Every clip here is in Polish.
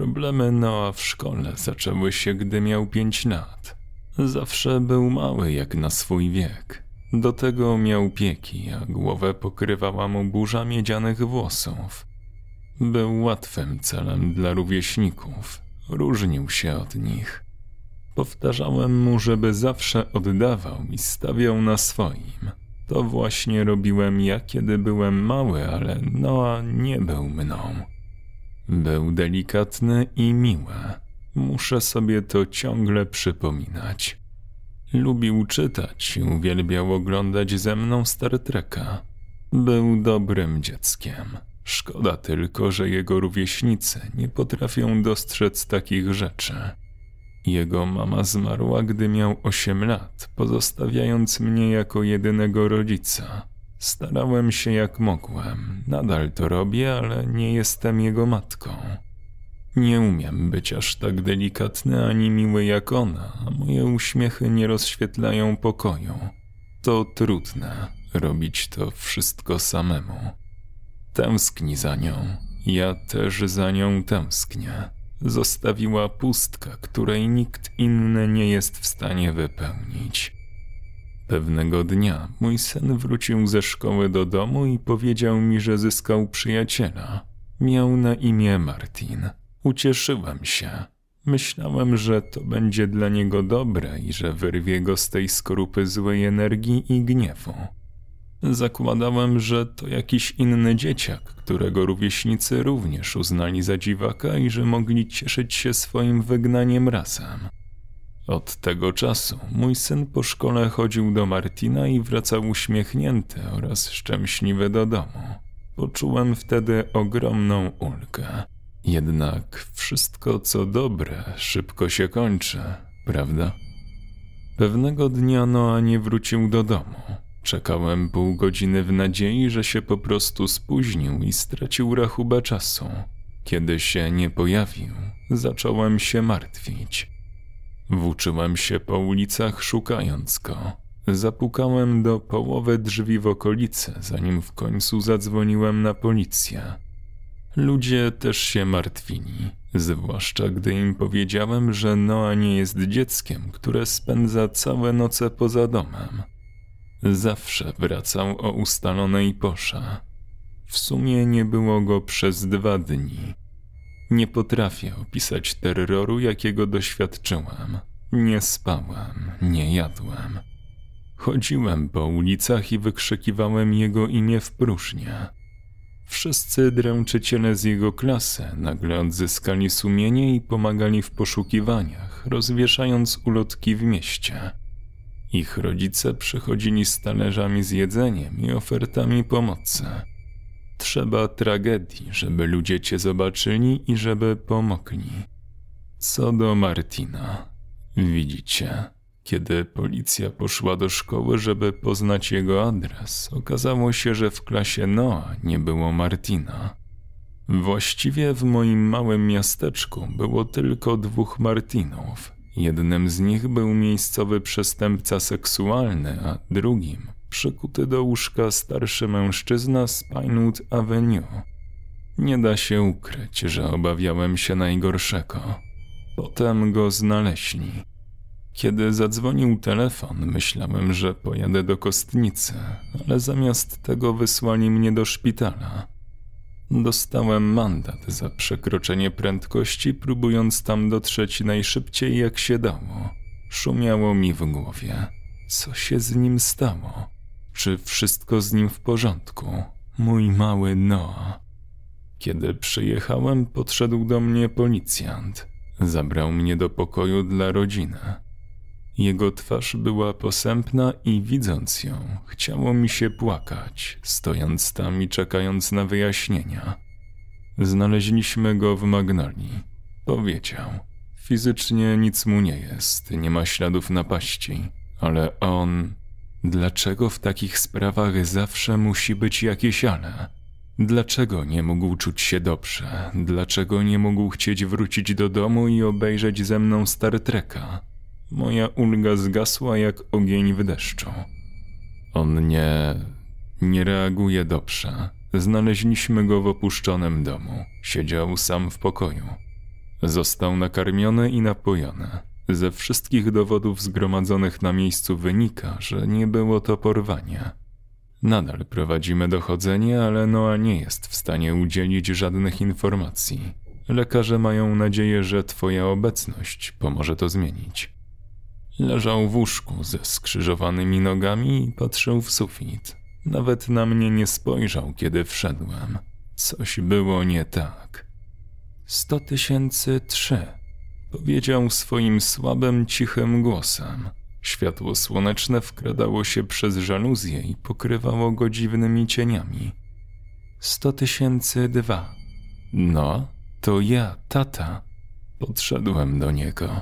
Problemy Noa w szkole zaczęły się, gdy miał pięć lat. Zawsze był mały jak na swój wiek. Do tego miał pieki, a głowę pokrywała mu burza miedzianych włosów. Był łatwym celem dla rówieśników. Różnił się od nich. Powtarzałem mu, żeby zawsze oddawał i stawiał na swoim. To właśnie robiłem ja, kiedy byłem mały, ale Noa nie był mną. Był delikatny i miły. Muszę sobie to ciągle przypominać. Lubił czytać i uwielbiał oglądać ze mną Star Treka. Był dobrym dzieckiem. Szkoda tylko, że jego rówieśnicy nie potrafią dostrzec takich rzeczy. Jego mama zmarła, gdy miał 8 lat, pozostawiając mnie jako jedynego rodzica. Starałem się jak mogłem. Nadal to robię, ale nie jestem jego matką. Nie umiem być aż tak delikatny ani miły jak ona, a moje uśmiechy nie rozświetlają pokoju. To trudne robić to wszystko samemu. Tęskni za nią, ja też za nią tęsknię. Zostawiła pustka, której nikt inny nie jest w stanie wypełnić. Pewnego dnia mój syn wrócił ze szkoły do domu i powiedział mi, że zyskał przyjaciela. Miał na imię Martin. Ucieszyłem się. Myślałem, że to będzie dla niego dobre i że wyrwie go z tej skorupy złej energii i gniewu. Zakładałem, że to jakiś inny dzieciak, którego rówieśnicy również uznali za dziwaka i że mogli cieszyć się swoim wygnaniem razem. Od tego czasu mój syn po szkole chodził do Martina i wracał uśmiechnięty oraz szczęśliwy do domu. Poczułem wtedy ogromną ulgę. Jednak wszystko co dobre szybko się kończy, prawda? Pewnego dnia Noa nie wrócił do domu. Czekałem pół godziny w nadziei, że się po prostu spóźnił i stracił rachubę czasu. Kiedy się nie pojawił, zacząłem się martwić. Włóczyłem się po ulicach szukając go. Zapukałem do połowy drzwi w okolicy, zanim w końcu zadzwoniłem na policję. Ludzie też się martwili, zwłaszcza gdy im powiedziałem, że Noa nie jest dzieckiem, które spędza całe noce poza domem. Zawsze wracał o ustalonej porze. W sumie nie było go przez dwa dni. Nie potrafię opisać terroru, jakiego doświadczyłem. Nie spałem, nie jadłem. Chodziłem po ulicach i wykrzykiwałem jego imię w próżnię. Wszyscy dręczyciele z jego klasy nagle odzyskali sumienie i pomagali w poszukiwaniach, rozwieszając ulotki w mieście. Ich rodzice przychodzili z talerzami z jedzeniem i ofertami pomocy. Trzeba tragedii, żeby ludzie cię zobaczyli i żeby pomogli. Co do Martina, widzicie, kiedy policja poszła do szkoły, żeby poznać jego adres, okazało się, że w klasie Noa nie było Martina. Właściwie w moim małym miasteczku było tylko dwóch Martinów. Jednym z nich był miejscowy przestępca seksualny, a drugim przykuty do łóżka starszy mężczyzna z Pinewood Avenue. Nie da się ukryć, że obawiałem się najgorszego. Potem go znaleźli. Kiedy zadzwonił telefon, myślałem, że pojadę do kostnicy, ale zamiast tego wysłali mnie do szpitala. Dostałem mandat za przekroczenie prędkości, próbując tam dotrzeć najszybciej jak się dało. Szumiało mi w głowie. Co się z nim stało? Czy wszystko z nim w porządku? Mój mały Noah. Kiedy przyjechałem, podszedł do mnie policjant. Zabrał mnie do pokoju dla rodziny. Jego twarz była posępna i widząc ją, chciało mi się płakać, stojąc tam i czekając na wyjaśnienia. Znaleźliśmy go w Magnolii. Powiedział. Fizycznie nic mu nie jest, nie ma śladów napaści, ale on. Dlaczego w takich sprawach zawsze musi być jakieś ale? Dlaczego nie mógł czuć się dobrze? Dlaczego nie mógł chcieć wrócić do domu i obejrzeć ze mną Star Treka? Moja ulga zgasła jak ogień w deszczu. On nie. nie reaguje dobrze. Znaleźliśmy go w opuszczonym domu. Siedział sam w pokoju. Został nakarmiony i napojony. Ze wszystkich dowodów zgromadzonych na miejscu wynika, że nie było to porwanie. Nadal prowadzimy dochodzenie, ale Noa nie jest w stanie udzielić żadnych informacji. Lekarze mają nadzieję, że Twoja obecność pomoże to zmienić. Leżał w łóżku ze skrzyżowanymi nogami i patrzył w sufit. Nawet na mnie nie spojrzał, kiedy wszedłem. Coś było nie tak. Sto tysięcy trzy, powiedział swoim słabym, cichym głosem. Światło słoneczne wkradało się przez żaluzję i pokrywało go dziwnymi cieniami. Sto tysięcy dwa. No, to ja, tata. Podszedłem do niego.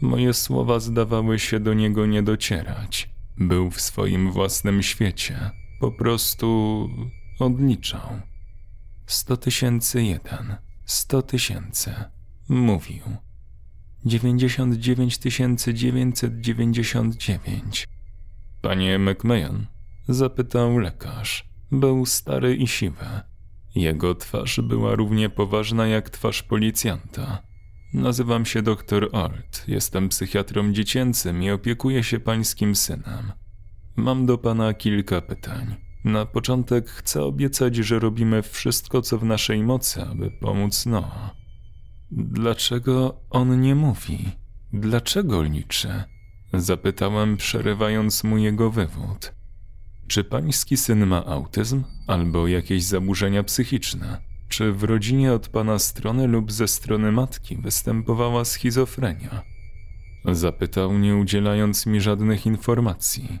Moje słowa zdawały się do niego nie docierać. Był w swoim własnym świecie. Po prostu odliczał. Sto tysięcy jeden, sto tysięcy. Mówił. Dziewięćdziesiąt dziewięć tysięcy dziewięćset dziewięćdziesiąt dziewięć. Panie McMahon? Zapytał lekarz. Był stary i siwy. Jego twarz była równie poważna jak twarz policjanta. Nazywam się dr Alt, jestem psychiatrą dziecięcym i opiekuję się pańskim synem. Mam do pana kilka pytań. Na początek chcę obiecać, że robimy wszystko, co w naszej mocy, aby pomóc Noa. Dlaczego on nie mówi? Dlaczego liczy? Zapytałem, przerywając mu jego wywód. Czy pański syn ma autyzm albo jakieś zaburzenia psychiczne? Czy w rodzinie od pana strony lub ze strony matki występowała schizofrenia? Zapytał, nie udzielając mi żadnych informacji.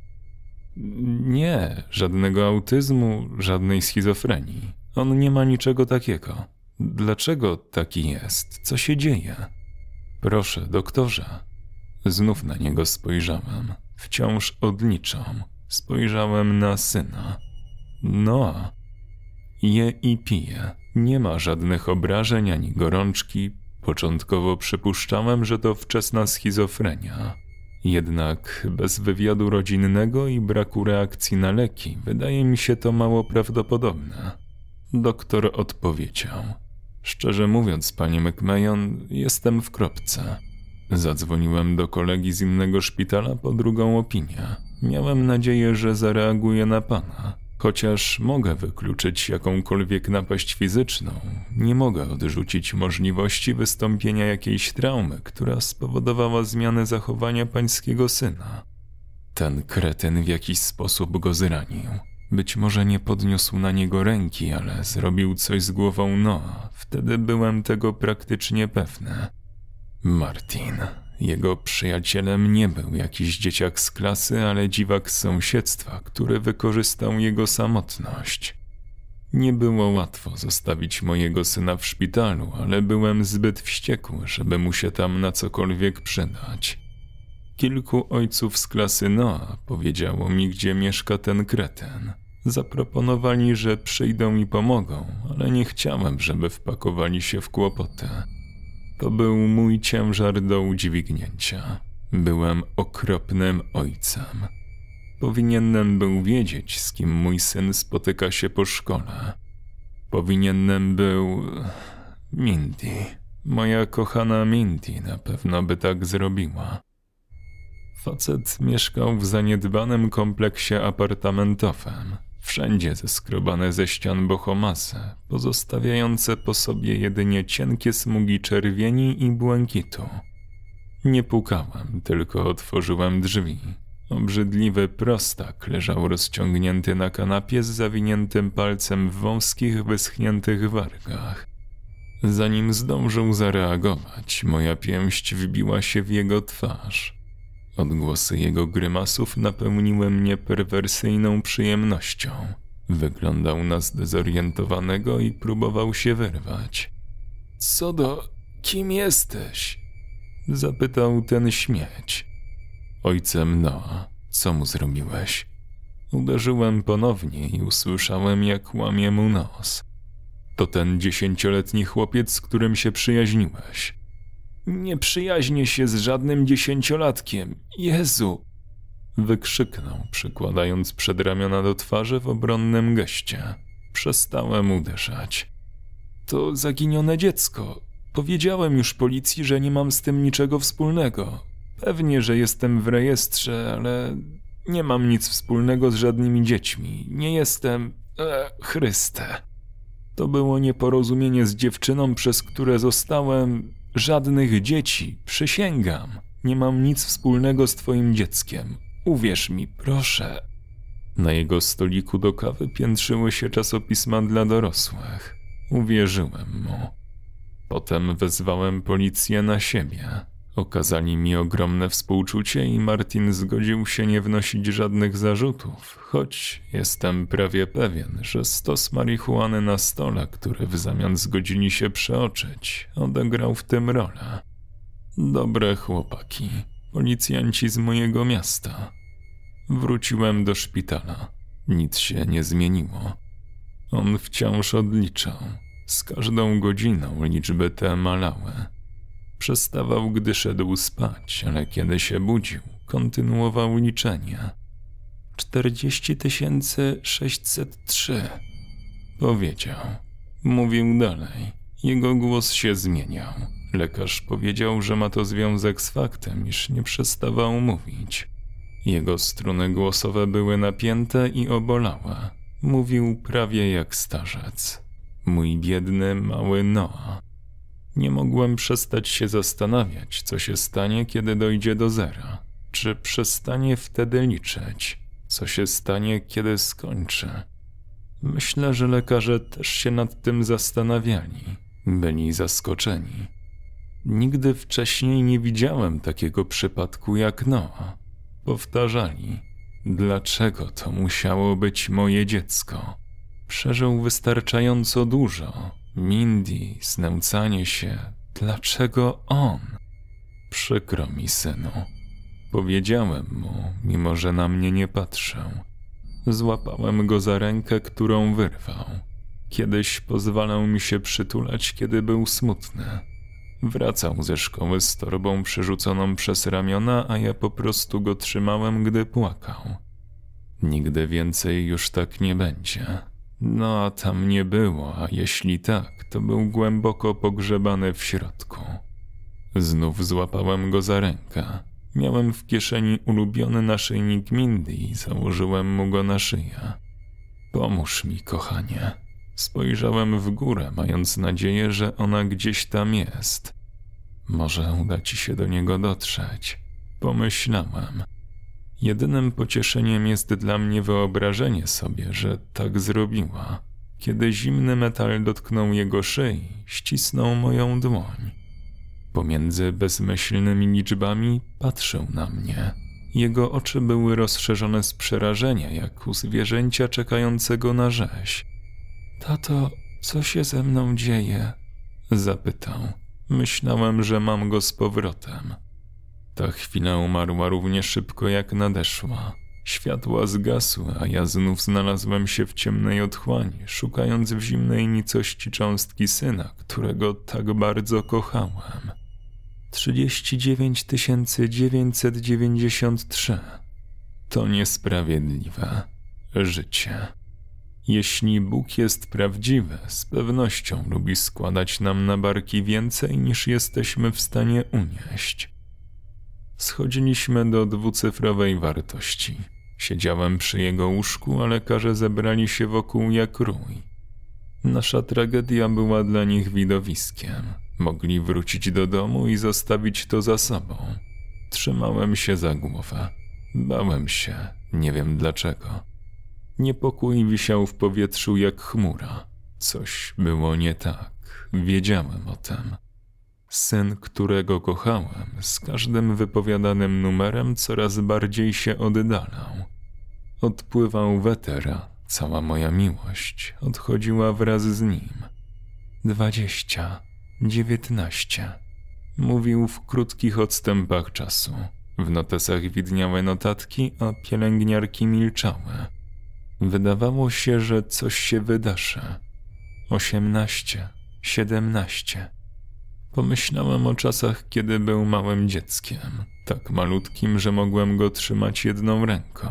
Nie, żadnego autyzmu, żadnej schizofrenii. On nie ma niczego takiego. Dlaczego taki jest? Co się dzieje? Proszę, doktorze. Znów na niego spojrzałem. Wciąż odliczam. Spojrzałem na syna. Noa. Je i pije. Nie ma żadnych obrażeń ani gorączki. Początkowo przypuszczałem, że to wczesna schizofrenia. Jednak bez wywiadu rodzinnego i braku reakcji na leki wydaje mi się to mało prawdopodobne. Doktor odpowiedział. Szczerze mówiąc, panie McMahon, jestem w kropce. Zadzwoniłem do kolegi z innego szpitala po drugą opinię. Miałem nadzieję, że zareaguje na pana. Chociaż mogę wykluczyć jakąkolwiek napaść fizyczną, nie mogę odrzucić możliwości wystąpienia jakiejś traumy, która spowodowała zmianę zachowania pańskiego syna. Ten kretyn w jakiś sposób go zranił. Być może nie podniósł na niego ręki, ale zrobił coś z głową Noa. Wtedy byłem tego praktycznie pewny. Martin. Jego przyjacielem nie był jakiś dzieciak z klasy, ale dziwak z sąsiedztwa, który wykorzystał jego samotność. Nie było łatwo zostawić mojego syna w szpitalu, ale byłem zbyt wściekły, żeby mu się tam na cokolwiek przydać. Kilku ojców z klasy Noa powiedziało mi, gdzie mieszka ten kreten. Zaproponowali, że przyjdą i pomogą, ale nie chciałem, żeby wpakowali się w kłopoty. To był mój ciężar do udźwignięcia. Byłem okropnym ojcem. Powinienem był wiedzieć, z kim mój syn spotyka się po szkole. Powinienem był. Mindy. Moja kochana Mindy na pewno by tak zrobiła. Facet mieszkał w zaniedbanym kompleksie apartamentowym. Wszędzie zeskrobane ze ścian bohomase, pozostawiające po sobie jedynie cienkie smugi czerwieni i błękitu. Nie pukałem, tylko otworzyłem drzwi. Obrzydliwy prostak leżał rozciągnięty na kanapie z zawiniętym palcem w wąskich, wyschniętych wargach. Zanim zdążył zareagować, moja pięść wbiła się w jego twarz. Odgłosy jego grymasów napełniły mnie perwersyjną przyjemnością. Wyglądał na zdezorientowanego i próbował się wyrwać. Co do. kim jesteś? Zapytał ten śmieć. Ojcem Noa, co mu zrobiłeś? Uderzyłem ponownie i usłyszałem, jak łamie mu nos. To ten dziesięcioletni chłopiec, z którym się przyjaźniłeś. Nie przyjaźnię się z żadnym dziesięciolatkiem. Jezu! Wykrzyknął, przykładając przedramiona do twarzy w obronnym geście. Przestałem uderzać. To zaginione dziecko. Powiedziałem już policji, że nie mam z tym niczego wspólnego. Pewnie, że jestem w rejestrze, ale nie mam nic wspólnego z żadnymi dziećmi. Nie jestem. E, Chryste. To było nieporozumienie z dziewczyną, przez które zostałem. Żadnych dzieci, przysięgam. Nie mam nic wspólnego z twoim dzieckiem. Uwierz mi, proszę. Na jego stoliku do kawy piętrzyły się czasopisma dla dorosłych. Uwierzyłem mu. Potem wezwałem policję na siebie. Okazali mi ogromne współczucie i Martin zgodził się nie wnosić żadnych zarzutów, choć jestem prawie pewien, że stos marihuany na stole, który w zamian zgodzili się przeoczyć, odegrał w tym rolę. Dobre chłopaki, policjanci z mojego miasta. Wróciłem do szpitala. Nic się nie zmieniło. On wciąż odliczał. Z każdą godziną liczby te malały. Przestawał, gdy szedł spać, ale kiedy się budził, kontynuował liczenie. Czterdzieści tysięcy sześćset trzy. Powiedział. Mówił dalej. Jego głos się zmieniał. Lekarz powiedział, że ma to związek z faktem, iż nie przestawał mówić. Jego struny głosowe były napięte i obolałe. Mówił prawie jak starzec. Mój biedny, mały Noa. Nie mogłem przestać się zastanawiać, co się stanie, kiedy dojdzie do zera. Czy przestanie wtedy liczyć? Co się stanie, kiedy skończy? Myślę, że lekarze też się nad tym zastanawiali. Byli zaskoczeni. Nigdy wcześniej nie widziałem takiego przypadku jak Noa. Powtarzali, dlaczego to musiało być moje dziecko. Przeżył wystarczająco dużo. Mindy, znęcanie się. Dlaczego on? Przykro mi, synu. Powiedziałem mu, mimo że na mnie nie patrzył. Złapałem go za rękę, którą wyrwał. Kiedyś pozwalał mi się przytulać, kiedy był smutny. Wracał ze szkoły z torbą przerzuconą przez ramiona, a ja po prostu go trzymałem, gdy płakał. Nigdy więcej już tak nie będzie. No a tam nie było, a jeśli tak, to był głęboko pogrzebany w środku. Znów złapałem go za rękę. Miałem w kieszeni ulubiony naszyjnik Mindy i założyłem mu go na szyję. Pomóż mi, kochanie. Spojrzałem w górę, mając nadzieję, że ona gdzieś tam jest. Może uda ci się do niego dotrzeć. Pomyślałem. Jedynym pocieszeniem jest dla mnie wyobrażenie sobie, że tak zrobiła. Kiedy zimny metal dotknął jego szyi, ścisnął moją dłoń. Pomiędzy bezmyślnymi liczbami patrzył na mnie. Jego oczy były rozszerzone z przerażenia, jak u zwierzęcia czekającego na rzeź. Tato, co się ze mną dzieje? Zapytał. Myślałem, że mam go z powrotem. Ta chwila umarła równie szybko jak nadeszła. Światła zgasły, a ja znów znalazłem się w ciemnej otchłani, szukając w zimnej nicości cząstki syna, którego tak bardzo kochałem. 39 993. To niesprawiedliwe. Życie. Jeśli Bóg jest prawdziwy, z pewnością lubi składać nam na barki więcej niż jesteśmy w stanie unieść. Schodziliśmy do dwucyfrowej wartości. Siedziałem przy jego łóżku, a lekarze zebrali się wokół jak rój. Nasza tragedia była dla nich widowiskiem. Mogli wrócić do domu i zostawić to za sobą. Trzymałem się za głowę. Bałem się, nie wiem dlaczego. Niepokój wisiał w powietrzu jak chmura. Coś było nie tak. Wiedziałem o tym. Syn, którego kochałem, z każdym wypowiadanym numerem coraz bardziej się oddalał. Odpływał wetera, cała moja miłość odchodziła wraz z nim. Dwadzieścia, dziewiętnaście. Mówił w krótkich odstępach czasu. W notesach widniały notatki, a pielęgniarki milczały. Wydawało się, że coś się wydarzy. Osiemnaście, siedemnaście. Pomyślałem o czasach, kiedy był małym dzieckiem, tak malutkim, że mogłem go trzymać jedną ręką.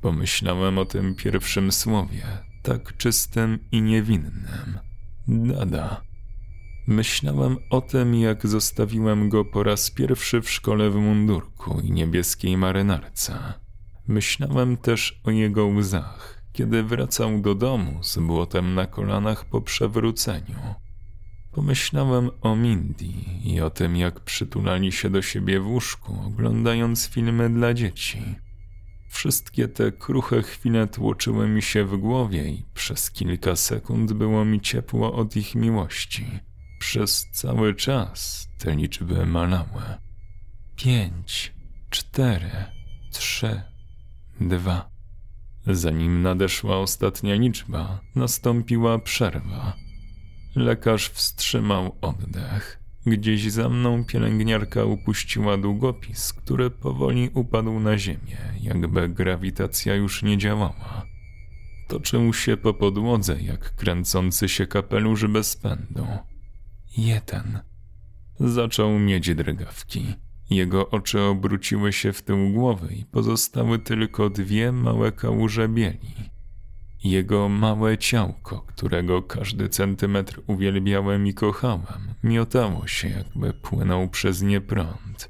Pomyślałem o tym pierwszym słowie, tak czystym i niewinnym. Dada. Myślałem o tym, jak zostawiłem go po raz pierwszy w szkole w mundurku i niebieskiej marynarce. Myślałem też o jego łzach, kiedy wracał do domu z błotem na kolanach po przewróceniu. Pomyślałem o Mindy i o tym, jak przytulali się do siebie w łóżku, oglądając filmy dla dzieci. Wszystkie te kruche chwile tłoczyły mi się w głowie i przez kilka sekund było mi ciepło od ich miłości. Przez cały czas te liczby malały. Pięć, cztery, trzy, dwa. Zanim nadeszła ostatnia liczba, nastąpiła przerwa. Lekarz wstrzymał oddech. Gdzieś za mną pielęgniarka upuściła długopis, który powoli upadł na ziemię, jakby grawitacja już nie działała. Toczył się po podłodze jak kręcący się kapelusz bez pędu. Jeden. Zaczął mieć drgawki. Jego oczy obróciły się w tył głowy i pozostały tylko dwie małe kałuże bieli. Jego małe ciałko, którego każdy centymetr uwielbiałem i kochałem, miotało się, jakby płynął przez nie prąd.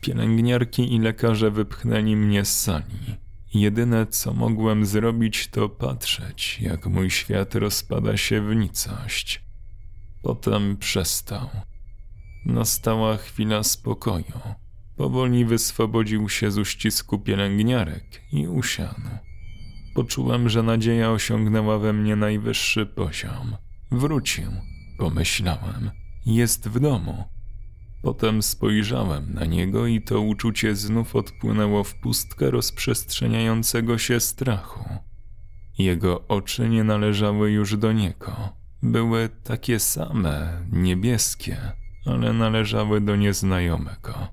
Pielęgniarki i lekarze wypchnęli mnie z sali. Jedyne, co mogłem zrobić, to patrzeć, jak mój świat rozpada się w nicość. Potem przestał. Nastała chwila spokoju. Powoli wyswobodził się z uścisku pielęgniarek i usiadł. Poczułem, że nadzieja osiągnęła we mnie najwyższy poziom. Wrócił, pomyślałem. Jest w domu. Potem spojrzałem na niego i to uczucie znów odpłynęło w pustkę rozprzestrzeniającego się strachu. Jego oczy nie należały już do niego. Były takie same, niebieskie, ale należały do nieznajomego.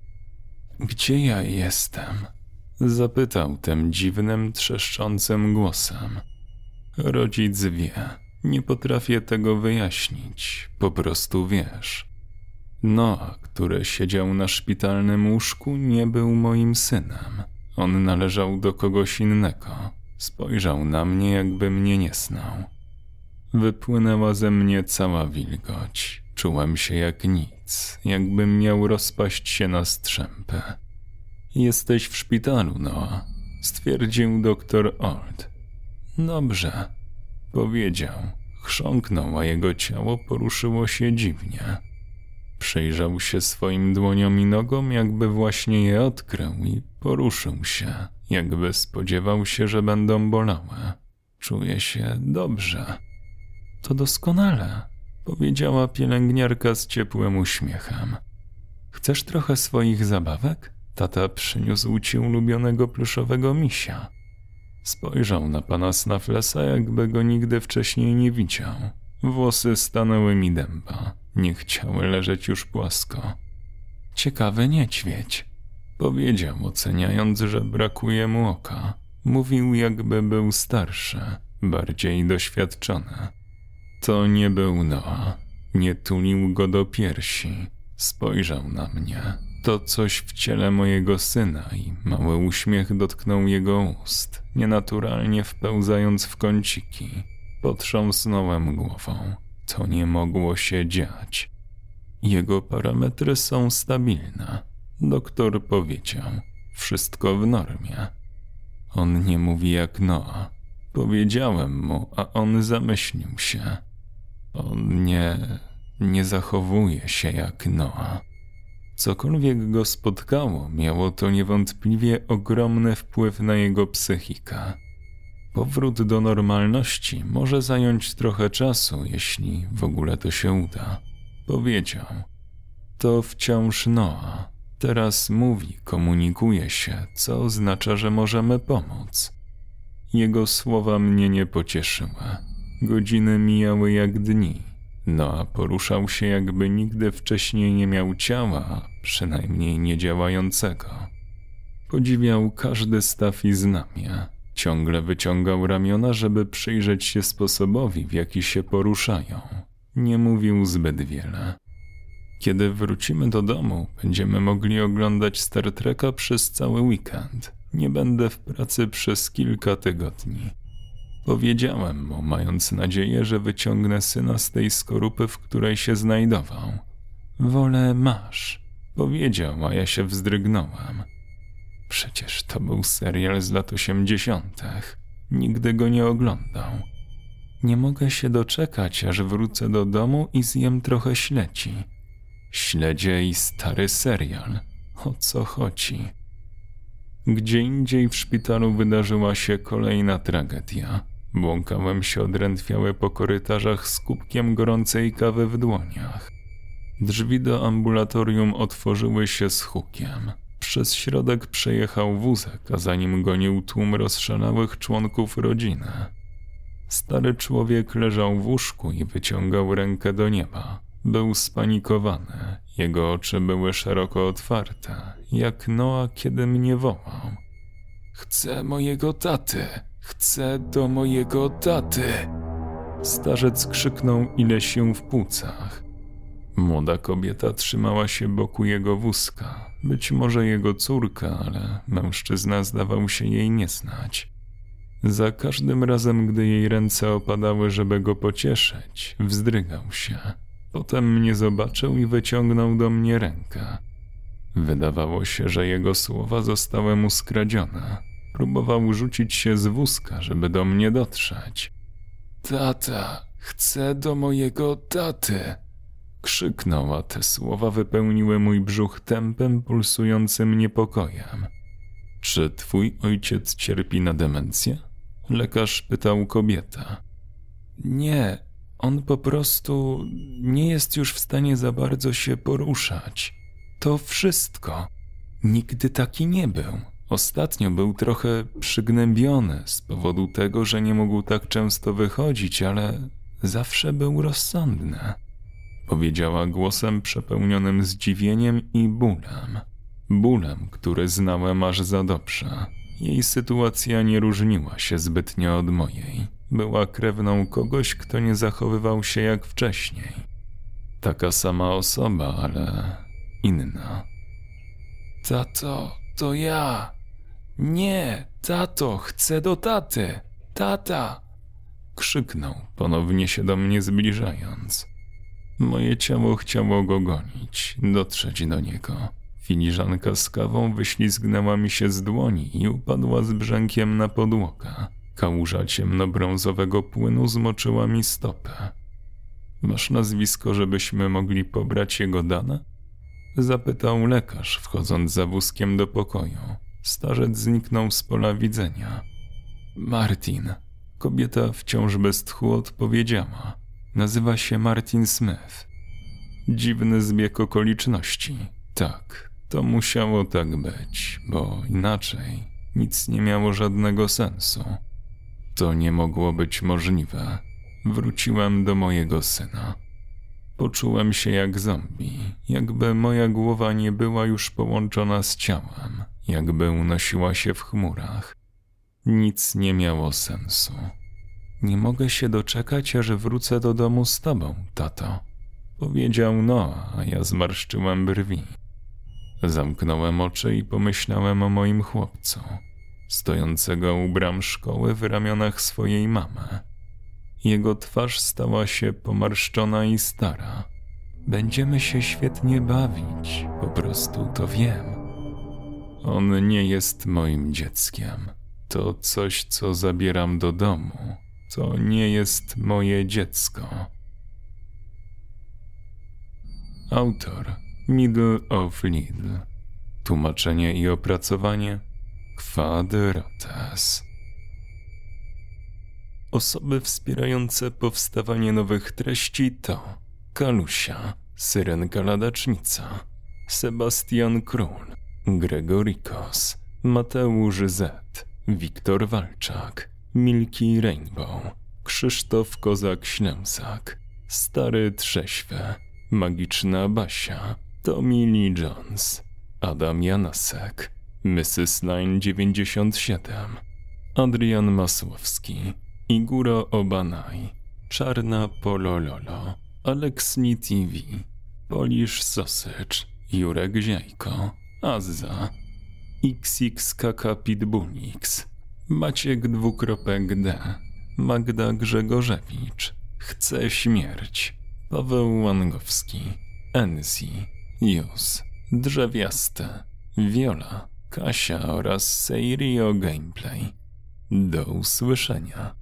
Gdzie ja jestem? Zapytał tym dziwnym, trzeszczącym głosem. Rodzic wie, nie potrafię tego wyjaśnić, po prostu wiesz. Noa, który siedział na szpitalnym łóżku, nie był moim synem. On należał do kogoś innego. Spojrzał na mnie, jakby mnie nie znał. Wypłynęła ze mnie cała wilgoć. Czułem się jak nic, jakbym miał rozpaść się na strzępy. Jesteś w szpitalu, Noa, stwierdził doktor Old. Dobrze, powiedział. Chrząknął, a jego ciało poruszyło się dziwnie. Przyjrzał się swoim dłoniom i nogom, jakby właśnie je odkrył i poruszył się, jakby spodziewał się, że będą bolałe. Czuję się dobrze. To doskonale, powiedziała pielęgniarka z ciepłym uśmiechem. Chcesz trochę swoich zabawek? Tata przyniósł ci ulubionego pluszowego misia. Spojrzał na pana Snaflesa, jakby go nigdy wcześniej nie widział. Włosy stanęły mi dęba. Nie chciały leżeć już płasko. Ciekawy niedźwiedź, powiedział, oceniając, że brakuje mu oka. Mówił, jakby był starszy, bardziej doświadczony. To nie był Noa. Nie tulił go do piersi. Spojrzał na mnie. To coś w ciele mojego syna i mały uśmiech dotknął jego ust, nienaturalnie wpełzając w kąciki. Potrząsnąłem głową. To nie mogło się dziać. Jego parametry są stabilne. Doktor powiedział, wszystko w normie. On nie mówi jak Noa. Powiedziałem mu, a on zamyślił się. On nie, nie zachowuje się jak Noa. Cokolwiek go spotkało, miało to niewątpliwie ogromny wpływ na jego psychikę. Powrót do normalności może zająć trochę czasu, jeśli w ogóle to się uda. Powiedział. To wciąż Noa. Teraz mówi, komunikuje się, co oznacza, że możemy pomóc. Jego słowa mnie nie pocieszyły. Godziny mijały jak dni. Noa poruszał się, jakby nigdy wcześniej nie miał ciała, przynajmniej nie działającego. Podziwiał każdy staw i znamie. Ciągle wyciągał ramiona, żeby przyjrzeć się sposobowi, w jaki się poruszają. Nie mówił zbyt wiele. Kiedy wrócimy do domu, będziemy mogli oglądać Star Treka przez cały weekend. Nie będę w pracy przez kilka tygodni. Powiedziałem mu, mając nadzieję, że wyciągnę syna z tej skorupy, w której się znajdował. Wolę masz, powiedział, a ja się wzdrygnąłem. Przecież to był serial z lat osiemdziesiątych. Nigdy go nie oglądał. Nie mogę się doczekać, aż wrócę do domu i zjem trochę śledzi. Śledzie i stary serial. O co chodzi? Gdzie indziej w szpitalu wydarzyła się kolejna tragedia. Błąkałem się odrętwiały po korytarzach z kubkiem gorącej kawy w dłoniach. Drzwi do ambulatorium otworzyły się z hukiem. Przez środek przejechał wózek, a za nim gonił tłum rozszalałych członków rodziny. Stary człowiek leżał w łóżku i wyciągał rękę do nieba. Był spanikowany, jego oczy były szeroko otwarte, jak Noa, kiedy mnie wołał. Chcę mojego taty, chcę do mojego taty. Starzec krzyknął ile się w płucach. Młoda kobieta trzymała się boku jego wózka, być może jego córka, ale mężczyzna zdawał się jej nie znać. Za każdym razem, gdy jej ręce opadały, żeby go pocieszyć, wzdrygał się. Potem mnie zobaczył i wyciągnął do mnie rękę. Wydawało się, że jego słowa zostały mu skradzione. Próbował rzucić się z wózka, żeby do mnie dotrzeć. Tata, chcę do mojego taty. Krzyknął, a te słowa wypełniły mój brzuch tępem, pulsującym niepokojem. Czy twój ojciec cierpi na demencję? Lekarz pytał kobieta. Nie, on po prostu nie jest już w stanie za bardzo się poruszać. To wszystko. Nigdy taki nie był. Ostatnio był trochę przygnębiony z powodu tego, że nie mógł tak często wychodzić, ale zawsze był rozsądny. Powiedziała głosem przepełnionym zdziwieniem i bólem. Bólem, który znałem aż za dobrze. Jej sytuacja nie różniła się zbytnio od mojej. Była krewną kogoś, kto nie zachowywał się jak wcześniej. Taka sama osoba, ale inna. Tato, to ja. Nie, tato, chcę do taty. Tata! Krzyknął, ponownie się do mnie zbliżając. Moje ciało chciało go gonić, dotrzeć do niego. Filiżanka z kawą wyślizgnęła mi się z dłoni i upadła z brzękiem na podłogę. Kałuża ciemnobrązowego płynu zmoczyła mi stopę. Masz nazwisko, żebyśmy mogli pobrać jego dane? Zapytał lekarz, wchodząc za wózkiem do pokoju. Starzec zniknął z pola widzenia. Martin. Kobieta wciąż bez tchu odpowiedziała. Nazywa się Martin Smith. Dziwny zbieg okoliczności. Tak, to musiało tak być, bo inaczej nic nie miało żadnego sensu. To nie mogło być możliwe. Wróciłem do mojego syna. Poczułem się jak zombie, jakby moja głowa nie była już połączona z ciałem, jakby unosiła się w chmurach. Nic nie miało sensu. Nie mogę się doczekać, aż wrócę do domu z tobą, tato. Powiedział Noa, a ja zmarszczyłem brwi. Zamknąłem oczy i pomyślałem o moim chłopcu, stojącego u bram szkoły w ramionach swojej mamy. Jego twarz stała się pomarszczona i stara. Będziemy się świetnie bawić, po prostu to wiem. On nie jest moim dzieckiem. To coś, co zabieram do domu. To nie jest moje dziecko. Autor Middle of Lidl. Tłumaczenie i opracowanie Kwadratas. Osoby wspierające powstawanie nowych treści to Kalusia, Syrenka Ladacznica, Sebastian Król, Gregorikos, Mateusz Z, Wiktor Walczak, Milki Rainbow, Krzysztof Kozak-Ślęsak, Stary Trześwy, Magiczna Basia, Tommy Lee Jones, Adam Janasek, Mrs. Line 97, Adrian Masłowski, Iguro Obanaj, Czarna Polololo, Aleksni TV, Polish Sausage, Jurek Ziajko, Azza, XXKK Pitbullix, Maciek dwukropek D, Magda Grzegorzewicz, Chce śmierć, Paweł Łangowski, Ensi, Jus, Drzewiaste, Viola, Kasia oraz Seirio Gameplay. Do usłyszenia.